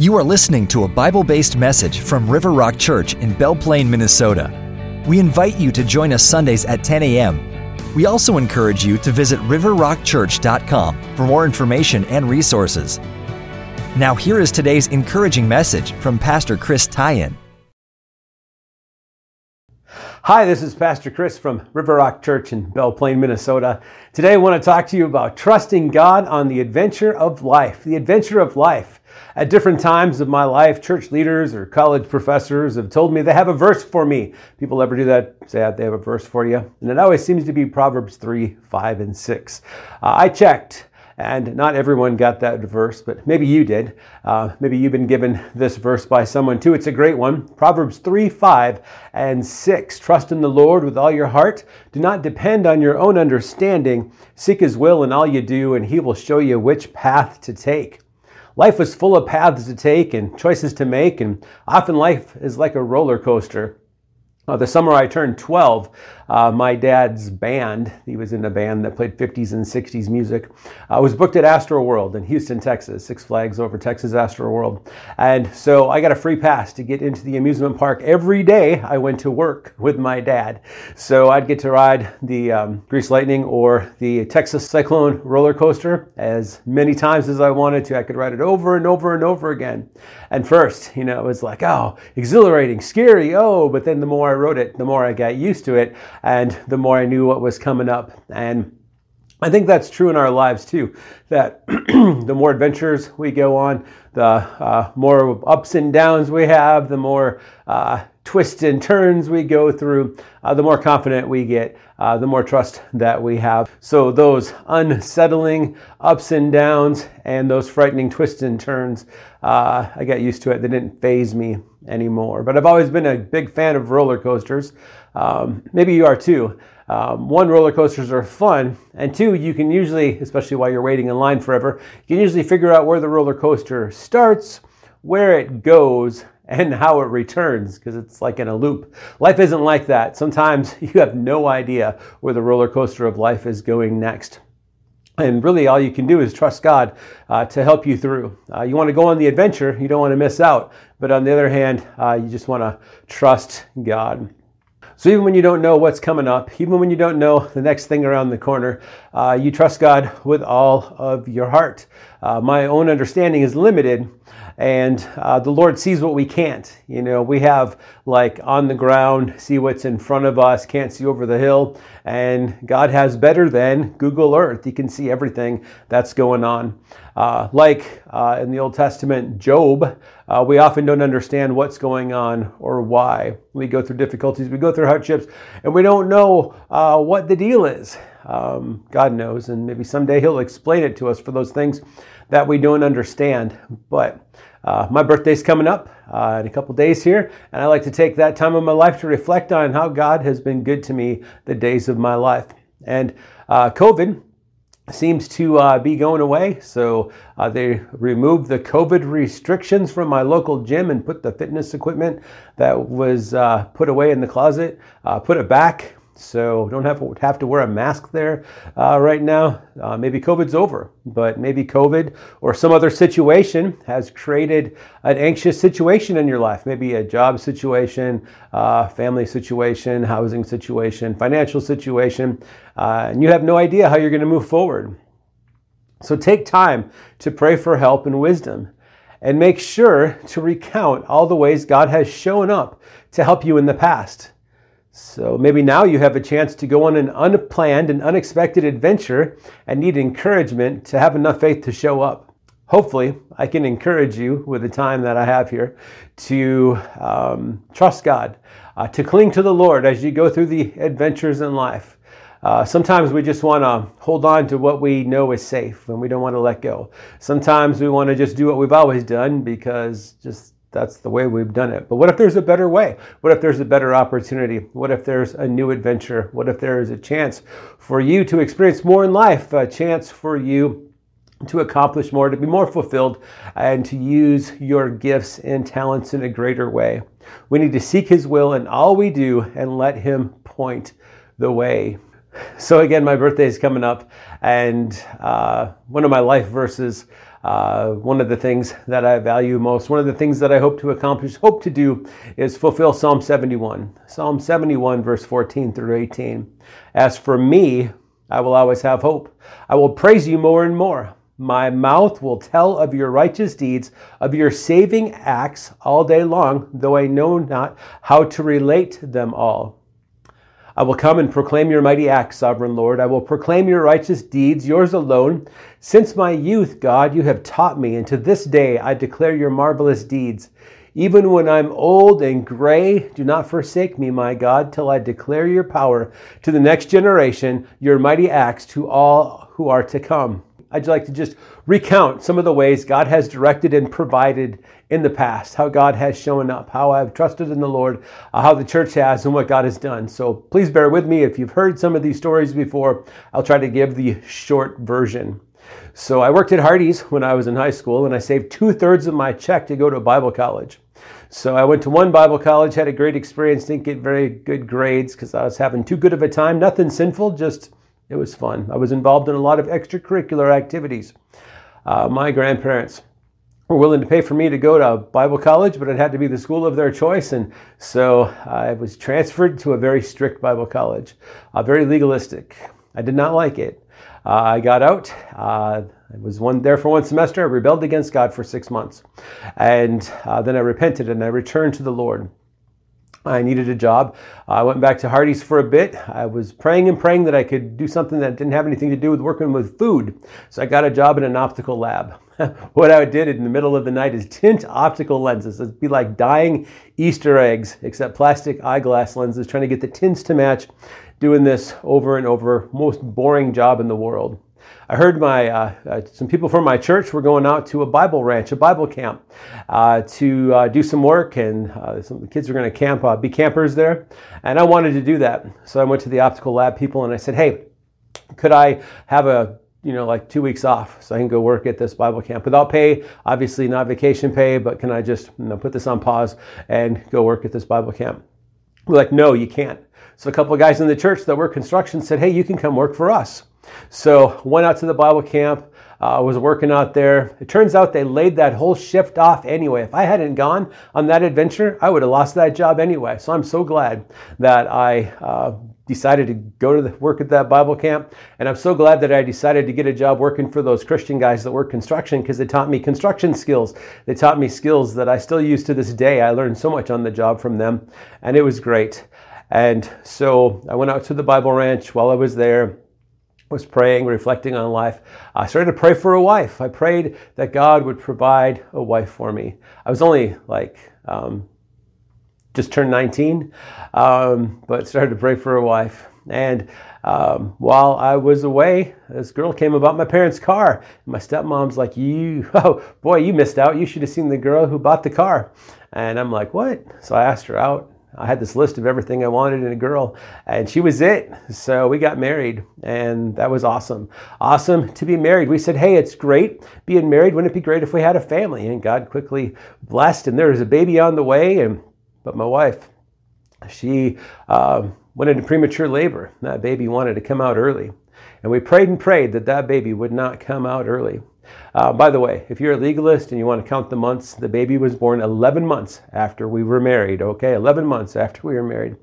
You are listening to a Bible based message from River Rock Church in Belle Plaine, Minnesota. We invite you to join us Sundays at 10 a.m. We also encourage you to visit riverrockchurch.com for more information and resources. Now, here is today's encouraging message from Pastor Chris Teien. Hi, this is Pastor Chris from River Rock Church in Belle Plaine, Minnesota. Today I want to talk to you about trusting God on the adventure of life. The adventure of life. At different times of my life, church leaders or college professors have told me they have a verse for me. People ever do that? Say they have a verse for you? And it always seems to be Proverbs 3, 5, and 6. Uh, I checked and not everyone got that verse, but maybe you did. Uh, maybe you've been given this verse by someone too. It's a great one. Proverbs 3, 5, and 6. Trust in the Lord with all your heart. Do not depend on your own understanding. Seek his will in all you do, and he will show you which path to take. Life is full of paths to take and choices to make, and often life is like a roller coaster. Uh, the summer I turned 12, uh, my dad's band, he was in a band that played 50s and 60s music, uh, was booked at Astro World in Houston, Texas, Six Flags over Texas Astro World. And so I got a free pass to get into the amusement park every day I went to work with my dad. So I'd get to ride the um, Grease Lightning or the Texas Cyclone roller coaster as many times as I wanted to. I could ride it over and over and over again. And first, you know, it was like, oh, exhilarating, scary, oh, but then the more I rode it, the more I got used to it, and the more I knew what was coming up. And I think that's true in our lives too. That the more adventures we go on, the uh, more ups and downs we have, the more uh, twists and turns we go through, uh, the more confident we get, uh, the more trust that we have. So those unsettling ups and downs and those frightening twists and turns, uh, I got used to it. They didn't faze me anymore. But I've always been a big fan of roller coasters. Um, maybe you are too. Um, one, roller coasters are fun, and two, you can usually, especially while you're waiting in line forever, you can usually figure out where the roller coaster starts, where it goes, and how it returns because it's like in a loop. Life isn't like that. Sometimes you have no idea where the roller coaster of life is going next. And really, all you can do is trust God uh, to help you through. Uh, you want to go on the adventure, you don't want to miss out. But on the other hand, uh, you just want to trust God. So even when you don't know what's coming up, even when you don't know the next thing around the corner, uh, you trust God with all of your heart. Uh, my own understanding is limited, and uh, the Lord sees what we can't. You know, we have like on the ground, see what's in front of us, can't see over the hill, and God has better than Google Earth. He can see everything that's going on. Uh, like uh, in the Old Testament, Job, uh, we often don't understand what's going on or why. We go through difficulties, we go through hardships, and we don't know uh, what the deal is. Um, God knows, and maybe someday He'll explain it to us for those things that we don't understand. But uh, my birthday's coming up uh, in a couple days here, and I like to take that time of my life to reflect on how God has been good to me the days of my life. And uh, COVID seems to uh, be going away. So uh, they removed the COVID restrictions from my local gym and put the fitness equipment that was uh, put away in the closet, put it back. So don't have to have to wear a mask there uh, right now. Uh, maybe COVID's over, but maybe COVID or some other situation has created an anxious situation in your life. Maybe a job situation, uh, family situation, housing situation, financial situation, uh, and you have no idea how you're going to move forward. So take time to pray for help and wisdom and make sure to recount all the ways God has shown up to help you in the past. So maybe now you have a chance to go on an unplanned and unexpected adventure and need encouragement to have enough faith to show up. Hopefully, I can encourage you with the time that I have here to um, trust God, uh, to cling to the Lord as you go through the adventures in life. Uh, sometimes we just want to hold on to what we know is safe and we don't want to let go. Sometimes we want to just do what we've always done because just that's the way we've done it. But what if there's a better way? What if there's a better opportunity? What if there's a new adventure? What if there is a chance for you to experience more in life, a chance for you to accomplish more, to be more fulfilled, and to use your gifts and talents in a greater way? We need to seek His will in all we do and let Him point the way. So, again, my birthday is coming up, and uh, one of my life verses uh, one of the things that I value most, one of the things that I hope to accomplish, hope to do, is fulfill Psalm 71. Psalm 71, verse 14 through 18. As for me, I will always have hope. I will praise you more and more. My mouth will tell of your righteous deeds, of your saving acts all day long, though I know not how to relate them all. I will come and proclaim your mighty acts, sovereign Lord. I will proclaim your righteous deeds, yours alone. Since my youth, God, you have taught me, and to this day I declare your marvelous deeds. Even when I'm old and gray, do not forsake me, my God, till I declare your power to the next generation, your mighty acts to all who are to come. I'd like to just recount some of the ways God has directed and provided in the past, how God has shown up, how I've trusted in the Lord, uh, how the church has, and what God has done. So please bear with me. If you've heard some of these stories before, I'll try to give the short version. So I worked at Hardee's when I was in high school, and I saved two thirds of my check to go to Bible college. So I went to one Bible college, had a great experience, didn't get very good grades because I was having too good of a time. Nothing sinful, just it was fun. I was involved in a lot of extracurricular activities. Uh, my grandparents were willing to pay for me to go to Bible college, but it had to be the school of their choice. And so I was transferred to a very strict Bible college, uh, very legalistic. I did not like it. Uh, I got out. Uh, I was one there for one semester. I rebelled against God for six months, and uh, then I repented and I returned to the Lord. I needed a job. I went back to Hardee's for a bit. I was praying and praying that I could do something that didn't have anything to do with working with food. So I got a job in an optical lab. what I did in the middle of the night is tint optical lenses. It'd be like dyeing Easter eggs, except plastic eyeglass lenses, trying to get the tints to match, doing this over and over. Most boring job in the world. I heard my uh, uh, some people from my church were going out to a Bible ranch, a Bible camp, uh, to uh, do some work, and uh, some of the kids were going to camp, uh, be campers there, and I wanted to do that. So I went to the optical lab people and I said, "Hey, could I have a you know, like two weeks off so I can go work at this Bible camp without pay, obviously not vacation pay, but can I just you know, put this on pause and go work at this Bible camp? We're like, no, you can't. So a couple of guys in the church that work construction said, hey, you can come work for us. So went out to the Bible camp. Uh, was working out there. It turns out they laid that whole shift off anyway. If I hadn't gone on that adventure, I would have lost that job anyway. So I'm so glad that I uh, decided to go to the, work at that Bible camp. And I'm so glad that I decided to get a job working for those Christian guys that work construction because they taught me construction skills. They taught me skills that I still use to this day. I learned so much on the job from them, and it was great. And so I went out to the Bible ranch while I was there was praying, reflecting on life, I started to pray for a wife. I prayed that God would provide a wife for me. I was only like um, just turned 19, um, but started to pray for a wife. And um, while I was away, this girl came about my parents' car. My stepmom's like, "You, oh boy, you missed out. You should have seen the girl who bought the car." And I'm like, "What?" So I asked her out, I had this list of everything I wanted in a girl, and she was it. So we got married, and that was awesome. Awesome to be married. We said, hey, it's great being married. Wouldn't it be great if we had a family? And God quickly blessed, and there was a baby on the way. And but my wife, she uh, went into premature labor. That baby wanted to come out early, and we prayed and prayed that that baby would not come out early. Uh, by the way, if you're a legalist and you want to count the months, the baby was born 11 months after we were married, okay? 11 months after we were married.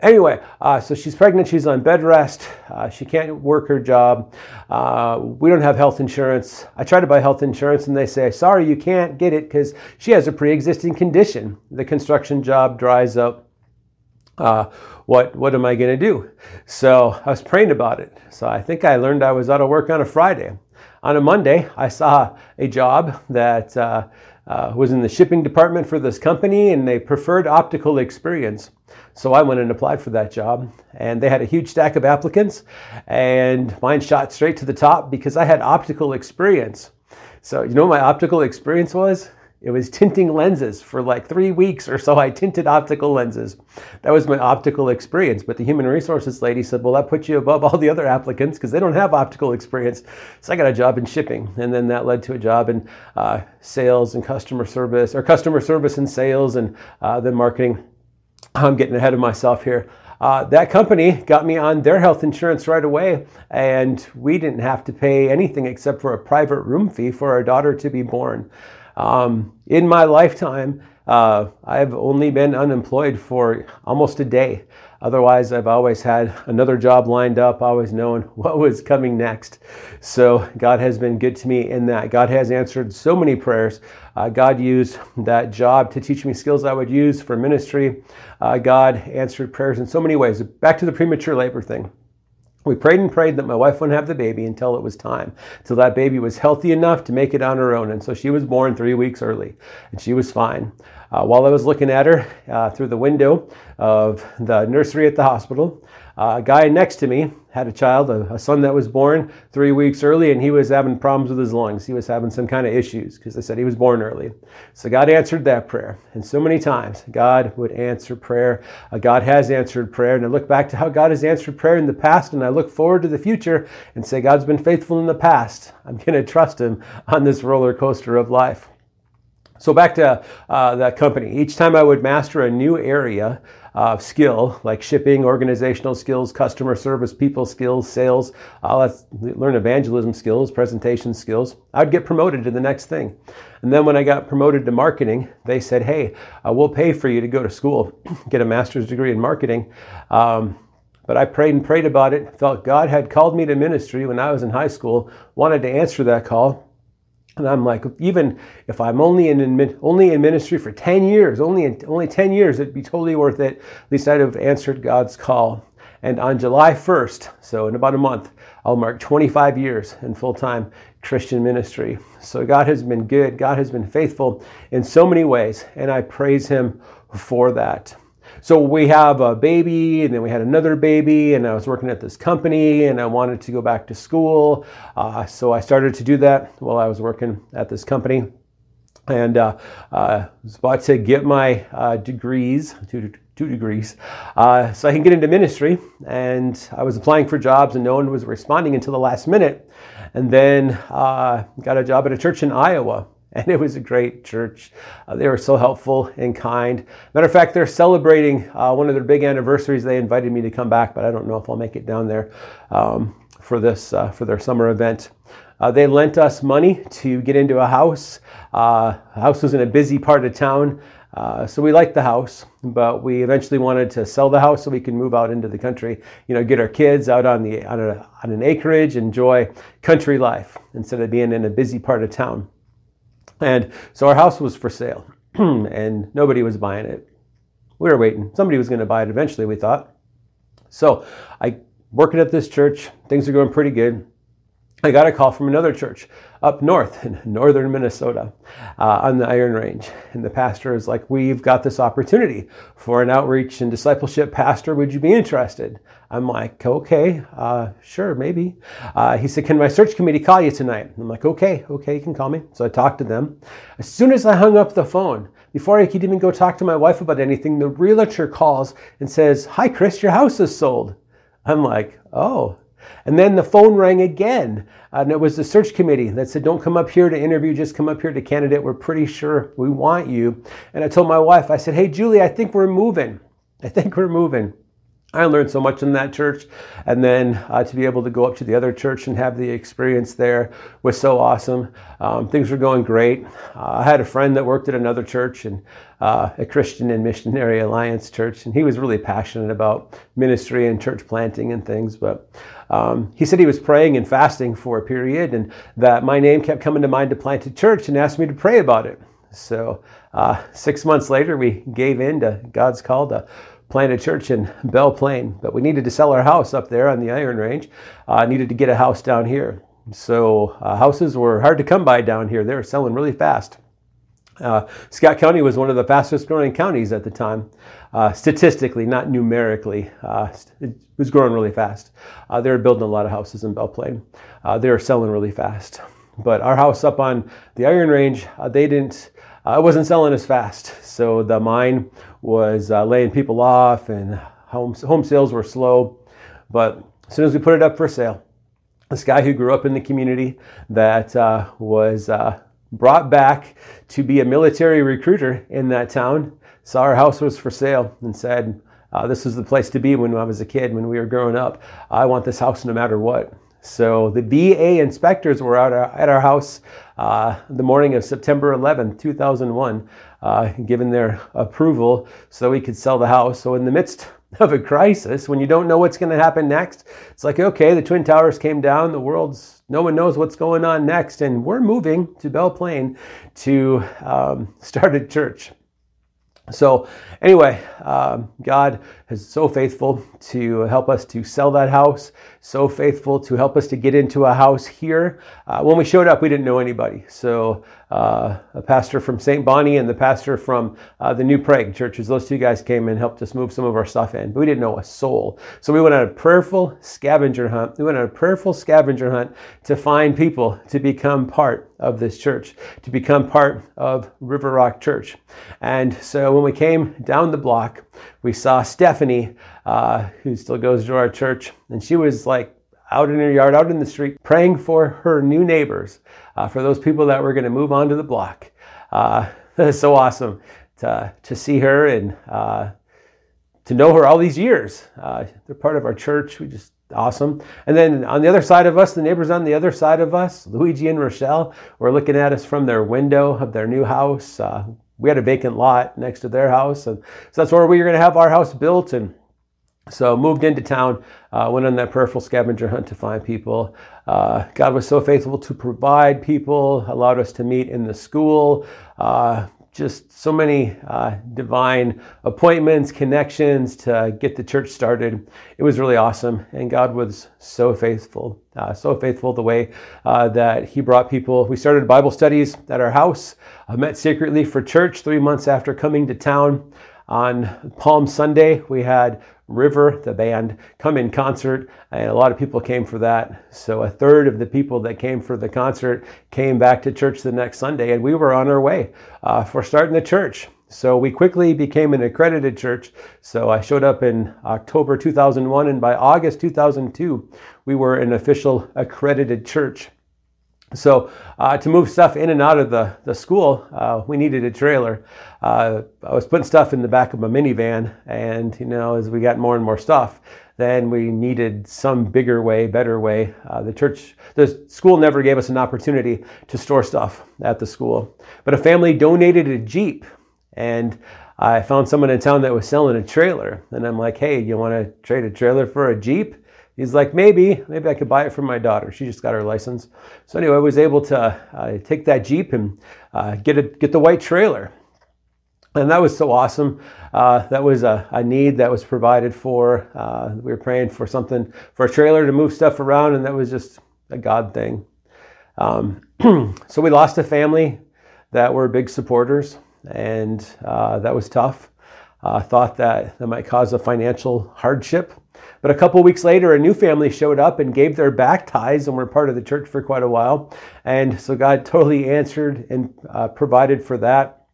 Anyway, uh, so she's pregnant, she's on bed rest, uh, she can't work her job. Uh, we don't have health insurance. I try to buy health insurance and they say, sorry, you can't get it because she has a pre existing condition. The construction job dries up. Uh, what what am I going to do? So I was praying about it. So I think I learned I was out of work on a Friday on a Monday, I saw a job that uh, uh, was in the shipping department for this company and they preferred optical experience. So I went and applied for that job and they had a huge stack of applicants and mine shot straight to the top because I had optical experience. So, you know what my optical experience was? It was tinting lenses for like three weeks or so. I tinted optical lenses. That was my optical experience. But the human resources lady said, Well, that puts you above all the other applicants because they don't have optical experience. So I got a job in shipping. And then that led to a job in uh, sales and customer service, or customer service and sales, and uh, then marketing. I'm getting ahead of myself here. Uh, that company got me on their health insurance right away, and we didn't have to pay anything except for a private room fee for our daughter to be born. Um, in my lifetime, uh, I've only been unemployed for almost a day. Otherwise, I've always had another job lined up, always known what was coming next. So, God has been good to me in that. God has answered so many prayers. Uh, God used that job to teach me skills I would use for ministry. Uh, God answered prayers in so many ways. Back to the premature labor thing. We prayed and prayed that my wife wouldn't have the baby until it was time, until that baby was healthy enough to make it on her own. And so she was born three weeks early, and she was fine. Uh, while I was looking at her uh, through the window of the nursery at the hospital, a guy next to me had a child, a, a, son that was born three weeks early, and he was having problems with his lungs. He was having some kind of issues because they said he was born early. So God answered that prayer. And so many times, God would answer prayer. Uh, God has answered prayer. And I look back to how God has answered prayer in the past, and I look forward to the future and say, God's been faithful in the past. I'm going to trust Him on this roller coaster of life. So back to uh, that company. Each time I would master a new area of skill, like shipping, organizational skills, customer service, people skills, sales, uh, let's learn evangelism skills, presentation skills, I'd get promoted to the next thing. And then when I got promoted to marketing, they said, hey, uh, we'll pay for you to go to school, get a master's degree in marketing. Um, but I prayed and prayed about it, felt God had called me to ministry when I was in high school, wanted to answer that call, and I'm like, even if I'm only in only in ministry for 10 years, only in, only 10 years, it'd be totally worth it. At least I'd have answered God's call. And on July 1st, so in about a month, I'll mark 25 years in full-time Christian ministry. So God has been good. God has been faithful in so many ways, and I praise Him for that. So we have a baby, and then we had another baby, and I was working at this company, and I wanted to go back to school. Uh, so I started to do that while I was working at this company. And uh, uh, was about to get my uh, degrees, two, two degrees, uh, so I can get into ministry. And I was applying for jobs, and no one was responding until the last minute. And then got a job at a church in Iowa and it was a great church. Uh, they were so helpful and kind. Matter of fact, they're celebrating uh, one of their big anniversaries. They invited me to come back, but I don't know if I'll make it down there um, for this uh, for their summer event. Uh, they lent us money to get into a house. Uh, the house was in a busy part of town. Uh, so we liked the house, but we eventually wanted to sell the house so we can move out into the country. You know, get our kids out on the on, a, on an acreage, enjoy country life instead of being in a busy part of town. And so our house was for sale, and nobody was buying it. We were waiting. Somebody was going to buy it eventually, we thought. So I working at this church. Things are going pretty good. I got a call from another church up north in northern Minnesota uh, on the Iron Range. And the pastor is like, We've got this opportunity for an outreach and discipleship pastor. Would you be interested? I'm like, Okay, uh, sure, maybe. Uh, he said, Can my search committee call you tonight? I'm like, Okay, okay, you can call me. So I talked to them. As soon as I hung up the phone, before I could even go talk to my wife about anything, the realtor calls and says, Hi, Chris, your house is sold. I'm like, Oh, and then the phone rang again, uh, and it was the search committee that said, Don't come up here to interview, just come up here to candidate. We're pretty sure we want you. And I told my wife, I said, Hey, Julie, I think we're moving. I think we're moving. I learned so much in that church. And then uh, to be able to go up to the other church and have the experience there was so awesome. Um, things were going great. Uh, I had a friend that worked at another church and uh, a Christian and Missionary Alliance church, and he was really passionate about ministry and church planting and things. But um, he said he was praying and fasting for a period, and that my name kept coming to mind to plant a church and asked me to pray about it. So uh, six months later, we gave in to God's call to plant a church in Belle Plaine, but we needed to sell our house up there on the Iron Range. Uh, needed to get a house down here. So uh, houses were hard to come by down here. They were selling really fast. Uh, Scott County was one of the fastest growing counties at the time, uh, statistically, not numerically. Uh, it was growing really fast. Uh, they were building a lot of houses in Belle Plaine. they were selling really fast. But our house up on the Iron Range, they didn't uh, it wasn't selling as fast. So the mine was uh, laying people off and home, home sales were slow. But as soon as we put it up for sale, this guy who grew up in the community that uh, was uh, brought back to be a military recruiter in that town, saw our house was for sale, and said, uh, This was the place to be when I was a kid, when we were growing up. I want this house no matter what. So the VA inspectors were out at our house uh, the morning of September 11, 2001, uh, given their approval so we could sell the house. So in the midst of a crisis, when you don't know what's going to happen next, it's like, okay, the Twin Towers came down, the world's, no one knows what's going on next, and we're moving to Belle Plaine to um, start a church. So, anyway, um, God so faithful to help us to sell that house, so faithful to help us to get into a house here. Uh, when we showed up, we didn't know anybody. So, uh, a pastor from St. Bonnie and the pastor from uh, the New Prague churches, those two guys came and helped us move some of our stuff in. But we didn't know a soul. So, we went on a prayerful scavenger hunt. We went on a prayerful scavenger hunt to find people to become part of this church, to become part of River Rock Church. And so, when we came down the block, we saw Stephanie, uh, who still goes to our church, and she was like out in her yard, out in the street, praying for her new neighbors, uh, for those people that were going to move onto the block. Uh, so awesome to, to see her and uh, to know her all these years. Uh, they're part of our church. We just awesome. And then on the other side of us, the neighbors on the other side of us, Luigi and Rochelle, were looking at us from their window of their new house. We had a vacant lot next to their house, and so that's where we were going to have our house built. And so moved into town, uh, went on that prayerful scavenger hunt to find people. Uh, God was so faithful to provide people, allowed us to meet in the school. Uh, just so many uh, divine appointments, connections to get the church started. It was really awesome, and God was so faithful, uh, so faithful the way uh, that He brought people. We started Bible studies at our house, I met secretly for church three months after coming to town. On Palm Sunday, we had River, the band, come in concert, and a lot of people came for that. So a third of the people that came for the concert came back to church the next Sunday, and we were on our way uh, for starting the church. So we quickly became an accredited church. So I showed up in October 2001, and by August 2002, we were an official accredited church. So uh, to move stuff in and out of the, the school, uh, we needed a trailer. Uh, I was putting stuff in the back of my minivan, and you know, as we got more and more stuff, then we needed some bigger way, better way. Uh, the church, the school never gave us an opportunity to store stuff at the school, but a family donated a jeep, and I found someone in town that was selling a trailer, and I'm like, "Hey, you want to trade a trailer for a jeep?" He's like, maybe, maybe I could buy it for my daughter. She just got her license. So anyway, I was able to uh, take that Jeep and uh, get it, get the white trailer. And that was so awesome. Uh, that was a, a, need that was provided for. Uh, we were praying for something, for a trailer to move stuff around, and that was just a God thing. Um, so we lost a family that were big supporters, and uh, that was tough. Uh, thought that that might cause a financial hardship. But a couple weeks later, a new family showed up and gave their back ties and were part of the church for quite a while. And so God totally answered and uh, provided for that.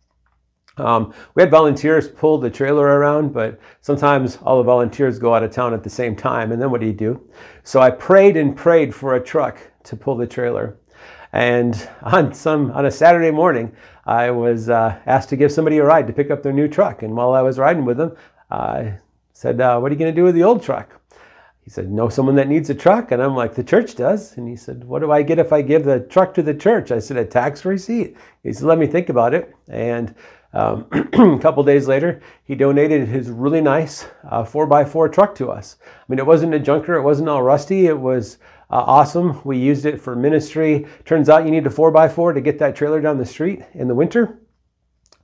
Um, we had volunteers pull the trailer around, but sometimes all the volunteers go out of town at the same time. And then what do you do? So I prayed and prayed for a truck to pull the trailer. And on some on a Saturday morning, I was uh, asked to give somebody a ride to pick up their new truck. And while I was riding with them, I said, uh, What are you going to do with the old truck? He said, Know someone that needs a truck? And I'm like, The church does. And he said, What do I get if I give the truck to the church? I said, A tax receipt. He said, Let me think about it. And um, a couple days later, he donated his really nice uh, 4x4 truck to us. I mean, it wasn't a junker, it wasn't all rusty, it was uh, awesome. We used it for ministry. Turns out you need a 4x4 to get that trailer down the street in the winter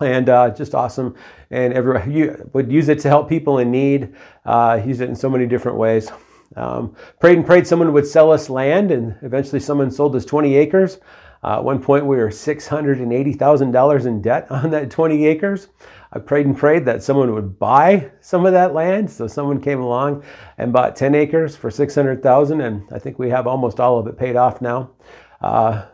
and uh, just awesome. And everyone you would use it to help people in need. Uh, use it in so many different ways. Um, prayed and prayed someone would sell us land, and eventually someone sold us 20 acres. Uh, at one point, we were $680,000 in debt on that 20 acres. I prayed and prayed that someone would buy some of that land. So someone came along and bought 10 acres for 600,000, and I think we have almost all of it paid off now. Uh,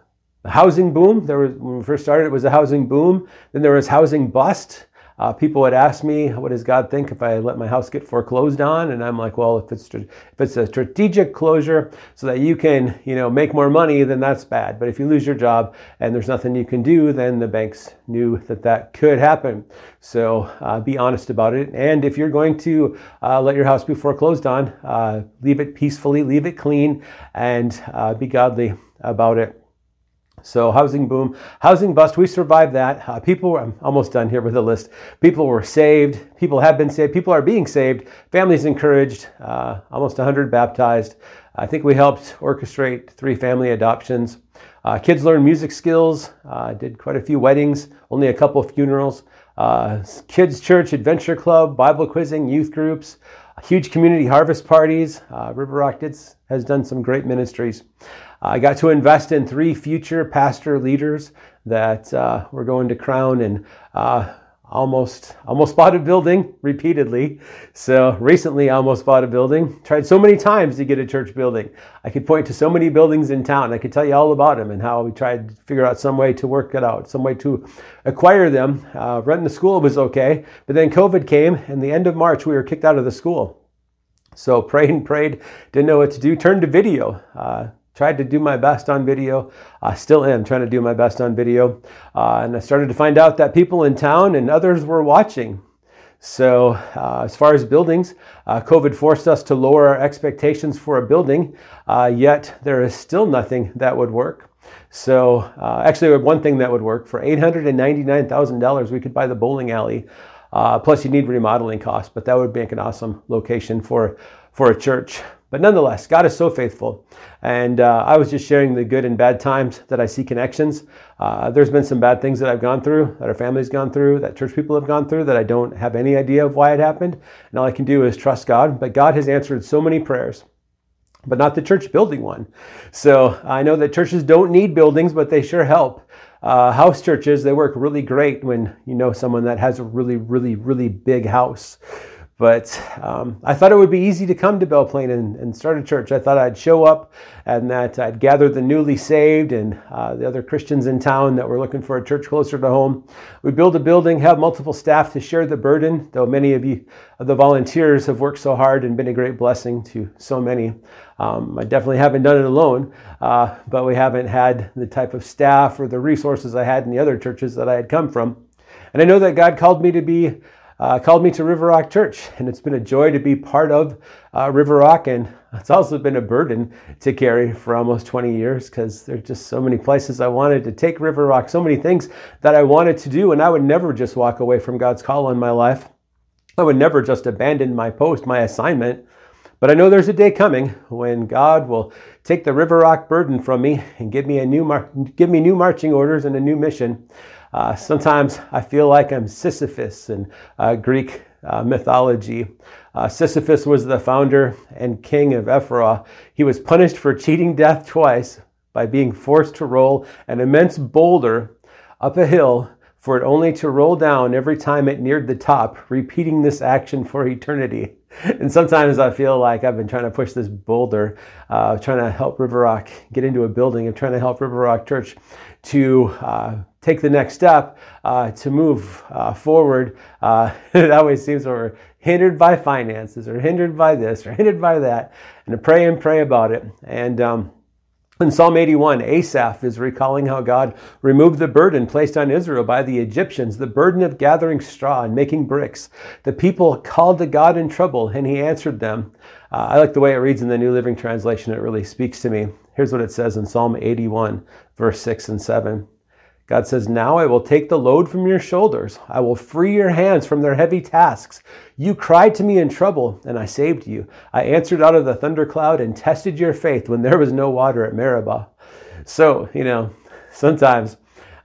housing boom. There was when we first started, it was a housing boom. Then there was housing bust. Uh, people would ask me, "What does God think if I let my house get foreclosed on?" And I'm like, "Well, if it's if it's a strategic closure so that you can you know make more money, then that's bad. But if you lose your job and there's nothing you can do, then the banks knew that that could happen. So uh, be honest about it. And if you're going to uh, let your house be foreclosed on, uh, leave it peacefully, leave it clean, and uh, be godly about it." So housing boom, housing bust, we survived that. Uh, people, I'm almost done here with the list. People were saved. People have been saved. People are being saved. Families encouraged. Uh, almost 100 baptized. I think we helped orchestrate three family adoptions. Uh, kids learned music skills. Uh, did quite a few weddings. Only a couple funerals. Uh, kids church, adventure club, Bible quizzing, youth groups huge community harvest parties. Uh, River Rock did, has done some great ministries. I got to invest in three future pastor leaders that uh, we're going to crown and uh, almost almost bought a building repeatedly. So recently, I almost bought a building. Tried so many times to get a church building. I could point to so many buildings in town. I could tell you all about them and how we tried to figure out some way to work it out, some way to acquire them. Uh, renting the school was okay, but then COVID came, and the end of March we were kicked out of the school. So prayed and prayed, didn't know what to do. Turned to video. Uh, tried to do my best on video. I still am trying to do my best on video. Uh, and I started to find out that people in town and others were watching. So, uh, as far as buildings, uh, COVID forced us to lower our expectations for a building, uh, yet there is still nothing that would work. So, uh, actually, one thing that would work for $899,000, we could buy the bowling alley. Uh, plus, you need remodeling costs, but that would make an awesome location for, for a church. But nonetheless, God is so faithful. And uh, I was just sharing the good and bad times that I see connections. Uh, there's been some bad things that I've gone through, that our family's gone through, that church people have gone through, that I don't have any idea of why it happened. And all I can do is trust God. But God has answered so many prayers, but not the church building one. So I know that churches don't need buildings, but they sure help. Uh, house churches, they work really great when you know someone that has a really, really, really big house. But um, I thought it would be easy to come to Belle Plaine and, and, start a church. I thought I'd show up and that I'd gather the newly saved and uh, the other Christians in town that were looking for a church closer to home. We build a building, have multiple staff to share the burden, though many of you, of the volunteers, have worked so hard and been a great blessing to so many. Um, I definitely haven't done it alone, uh, but we haven't had the type of staff or the resources I had in the other churches that I had come from. And I know that God called me to be uh, called me to River Rock Church, and it's been a joy to be part of uh, River Rock, and it's also been a burden to carry for almost 20 years because there's just so many places I wanted to take River Rock, so many things that I wanted to do, and I would never just walk away from God's call on my life. I would never just abandon my post, my assignment. But I know there's a day coming when God will take the River Rock burden from me and give me a new mar- give me new marching orders and a new mission. Uh, sometimes I feel like I'm Sisyphus in uh, Greek uh, mythology. Uh, Sisyphus was the founder and king of Ephyra. He was punished for cheating death twice by being forced to roll an immense boulder up a hill for it only to roll down every time it neared the top, repeating this action for eternity. And sometimes I feel like I've been trying to push this boulder, uh, trying to help River Rock get into a building, and trying to help River Rock Church to uh, take the next step uh, to move uh, forward. Uh, it always seems we're hindered by finances or hindered by this or hindered by that, and to pray and pray about it. And um, in Psalm 81, Asaph is recalling how God removed the burden placed on Israel by the Egyptians, the burden of gathering straw and making bricks. The people called to God in trouble, and he answered them. Uh, I like the way it reads in the New Living Translation. It really speaks to me. Here's what it says in Psalm 81, verse 6 and 7. God says, Now I will take the load from your shoulders. I will free your hands from their heavy tasks. You cried to me in trouble, and I saved you. I answered out of the thundercloud and tested your faith when there was no water at Meribah. So, you know, sometimes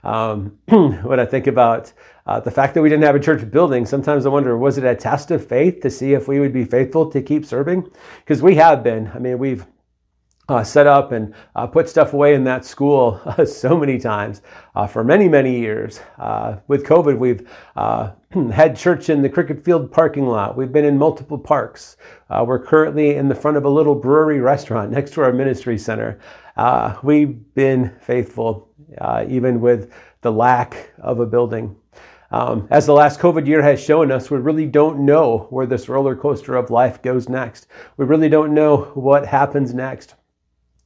um, when I think about uh, the fact that we didn't have a church building, sometimes I wonder, was it a test of faith to see if we would be faithful to keep serving? Because we have been. I mean, we've uh, set up and uh, put stuff away in that school uh, so many times uh, for many, many years. Uh, with COVID, we've uh, had church in the cricket field parking lot. We've been in multiple parks. we're currently in the front of a little brewery restaurant next to our ministry center. we've been faithful even with the lack of a building. Um, as the last COVID year has shown us, we really don't know where this roller coaster of life goes next. We really don't know what happens next.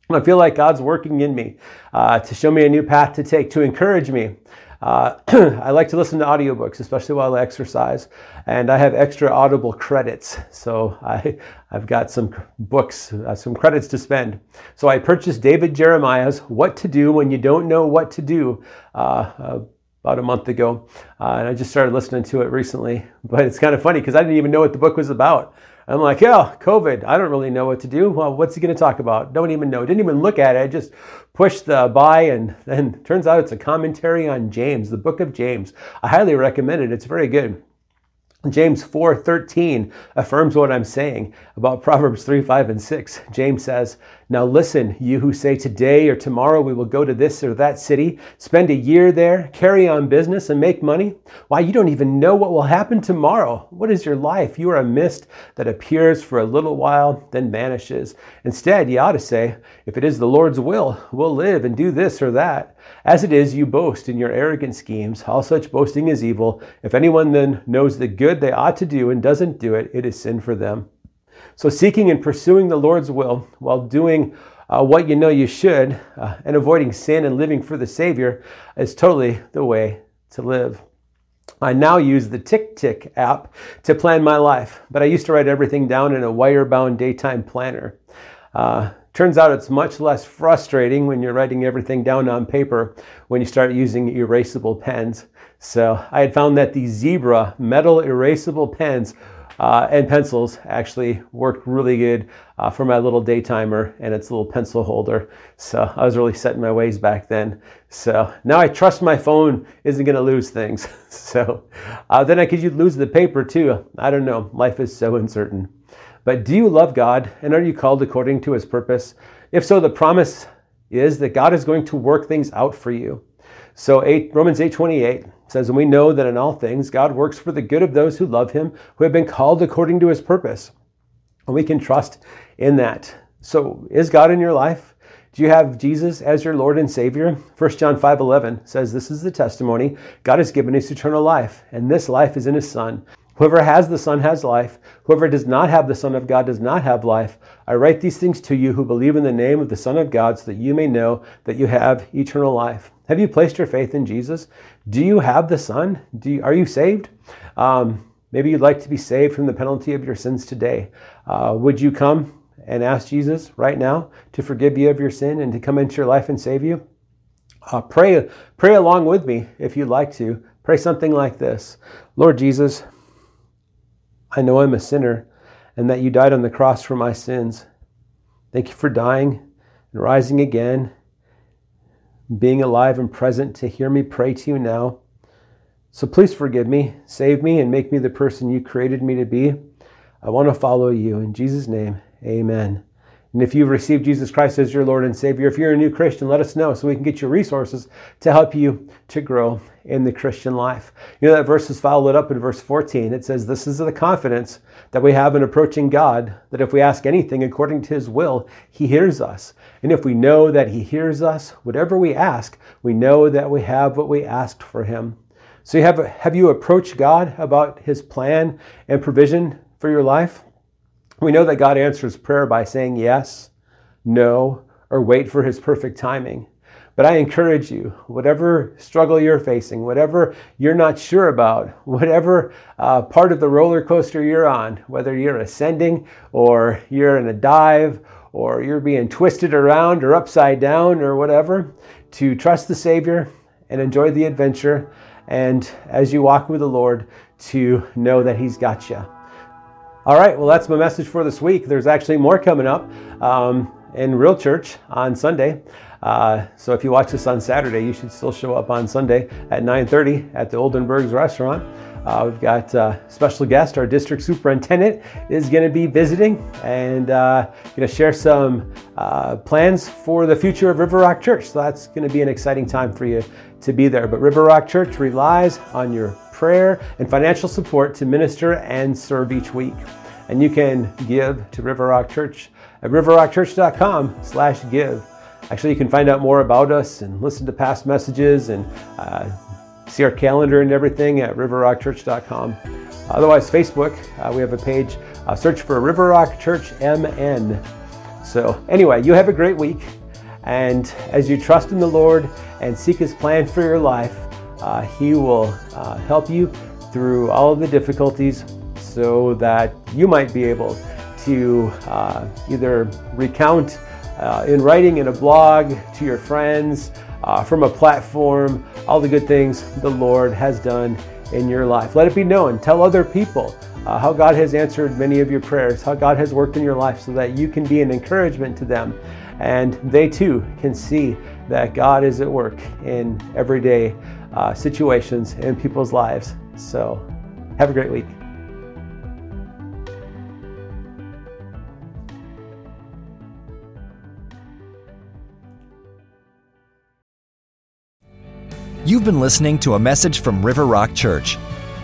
I feel like God's working in me uh, to show me a new path to take, to encourage me. Uh, I like to listen to audiobooks, especially while I exercise, and I have extra audible credits. So I, I've got some books, uh, some credits to spend. So I purchased David Jeremiah's What to Do When You Don't Know What to Do uh, uh about a month ago, uh, and I just started listening to it recently. But it's kind of funny because I didn't even know what the book was about. I'm like, yeah, COVID. I don't really know what to do. Well, what's he going to talk about? Don't even know. Didn't even look at it. I just pushed the buy, and then turns out it's a commentary on James, the book of James. I highly recommend it. It's very good. James 4:13 affirms what I'm saying about Proverbs 3, 5, and 6. James says, Now listen, you who say today or tomorrow we will go to this or that city, spend a year there, carry on business, and make money. Why, you don't even know what will happen tomorrow. What is your life? You are a mist that appears for a little while, then vanishes. Instead, you ought to say, If it is the Lord's will, we'll live and do this or that. As it is, you boast in your arrogant schemes. All such boasting is evil. If anyone then knows the good they ought to do and doesn't do it, it is sin for them. So, seeking and pursuing the Lord's will while doing uh, what you know you should uh, and avoiding sin and living for the Savior is totally the way to live. I now use the TickTick app to plan my life, but I used to write everything down in a wire bound daytime planner. Uh, Turns out it's much less frustrating when you're writing everything down on paper when you start using erasable pens. So I had found that the Zebra metal erasable pens uh, and pencils actually worked really good uh, for my little daytimer and its little pencil holder. So I was really setting my ways back then. So now I trust my phone isn't going to lose things. so uh, then I could lose the paper too. I don't know. Life is so uncertain. But do you love God and are you called according to his purpose? If so, the promise is that God is going to work things out for you. So 8, Romans 8:28 says, "And we know that in all things God works for the good of those who love him, who have been called according to his purpose." And we can trust in that. So, is God in your life? Do you have Jesus as your Lord and Savior? 1 John 5:11 says, "This is the testimony God has given us eternal life, and this life is in his Son." Whoever has the Son has life. Whoever does not have the Son of God does not have life. I write these things to you who believe in the name of the Son of God so that you may know that you have eternal life. Have you placed your faith in Jesus? Do you have the Son? Do you, are you saved? Um, maybe you'd like to be saved from the penalty of your sins today. Uh, would you come and ask Jesus right now to forgive you of your sin and to come into your life and save you? Uh, pray, pray along with me if you'd like to. Pray something like this Lord Jesus, I know I'm a sinner and that you died on the cross for my sins. Thank you for dying and rising again, being alive and present to hear me pray to you now. So please forgive me, save me, and make me the person you created me to be. I want to follow you. In Jesus' name, amen. And if you've received Jesus Christ as your Lord and Savior, if you're a new Christian, let us know so we can get you resources to help you to grow in the Christian life. You know, that verse is followed up in verse 14. It says, This is the confidence that we have in approaching God, that if we ask anything according to his will, he hears us. And if we know that he hears us, whatever we ask, we know that we have what we asked for him. So, you have, have you approached God about his plan and provision for your life? We know that God answers prayer by saying yes, no, or wait for his perfect timing. But I encourage you, whatever struggle you're facing, whatever you're not sure about, whatever uh, part of the roller coaster you're on, whether you're ascending or you're in a dive or you're being twisted around or upside down or whatever, to trust the Savior and enjoy the adventure. And as you walk with the Lord, to know that He's got you. All right, well, that's my message for this week. There's actually more coming up um, in Real Church on Sunday. Uh, so if you watch this on Saturday, you should still show up on Sunday at 9:30 at the Oldenburg's restaurant. Uh, we've got a uh, special guest, our district superintendent, is going to be visiting and uh, going to share some uh, plans for the future of River Rock Church. So that's going to be an exciting time for you to be there. But River Rock Church relies on your prayer and financial support to minister and serve each week. And you can give to River Rock Church at riverrockchurch.com slash give. Actually, you can find out more about us and listen to past messages and uh, see our calendar and everything at riverrockchurch.com. Otherwise, Facebook, uh, we have a page. Uh, search for River Rock Church MN. So, anyway, you have a great week. And as you trust in the Lord and seek His plan for your life, uh, He will uh, help you through all of the difficulties so that you might be able to uh, either recount uh, in writing in a blog to your friends, uh, from a platform, all the good things the Lord has done in your life. Let it be known. Tell other people uh, how God has answered many of your prayers, how God has worked in your life so that you can be an encouragement to them and they too can see that God is at work in everyday uh, situations in people's lives. So, have a great week. You've been listening to a message from River Rock Church.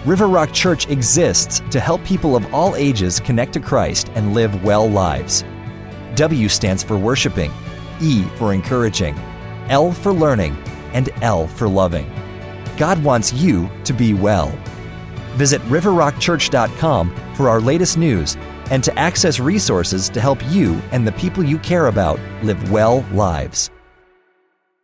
River Rock Church exists to help people of all ages connect to Christ and live well lives. W stands for worshiping, E for encouraging, L for learning, and L for loving. God wants you to be well. Visit riverrockchurch.com for our latest news and to access resources to help you and the people you care about live well lives.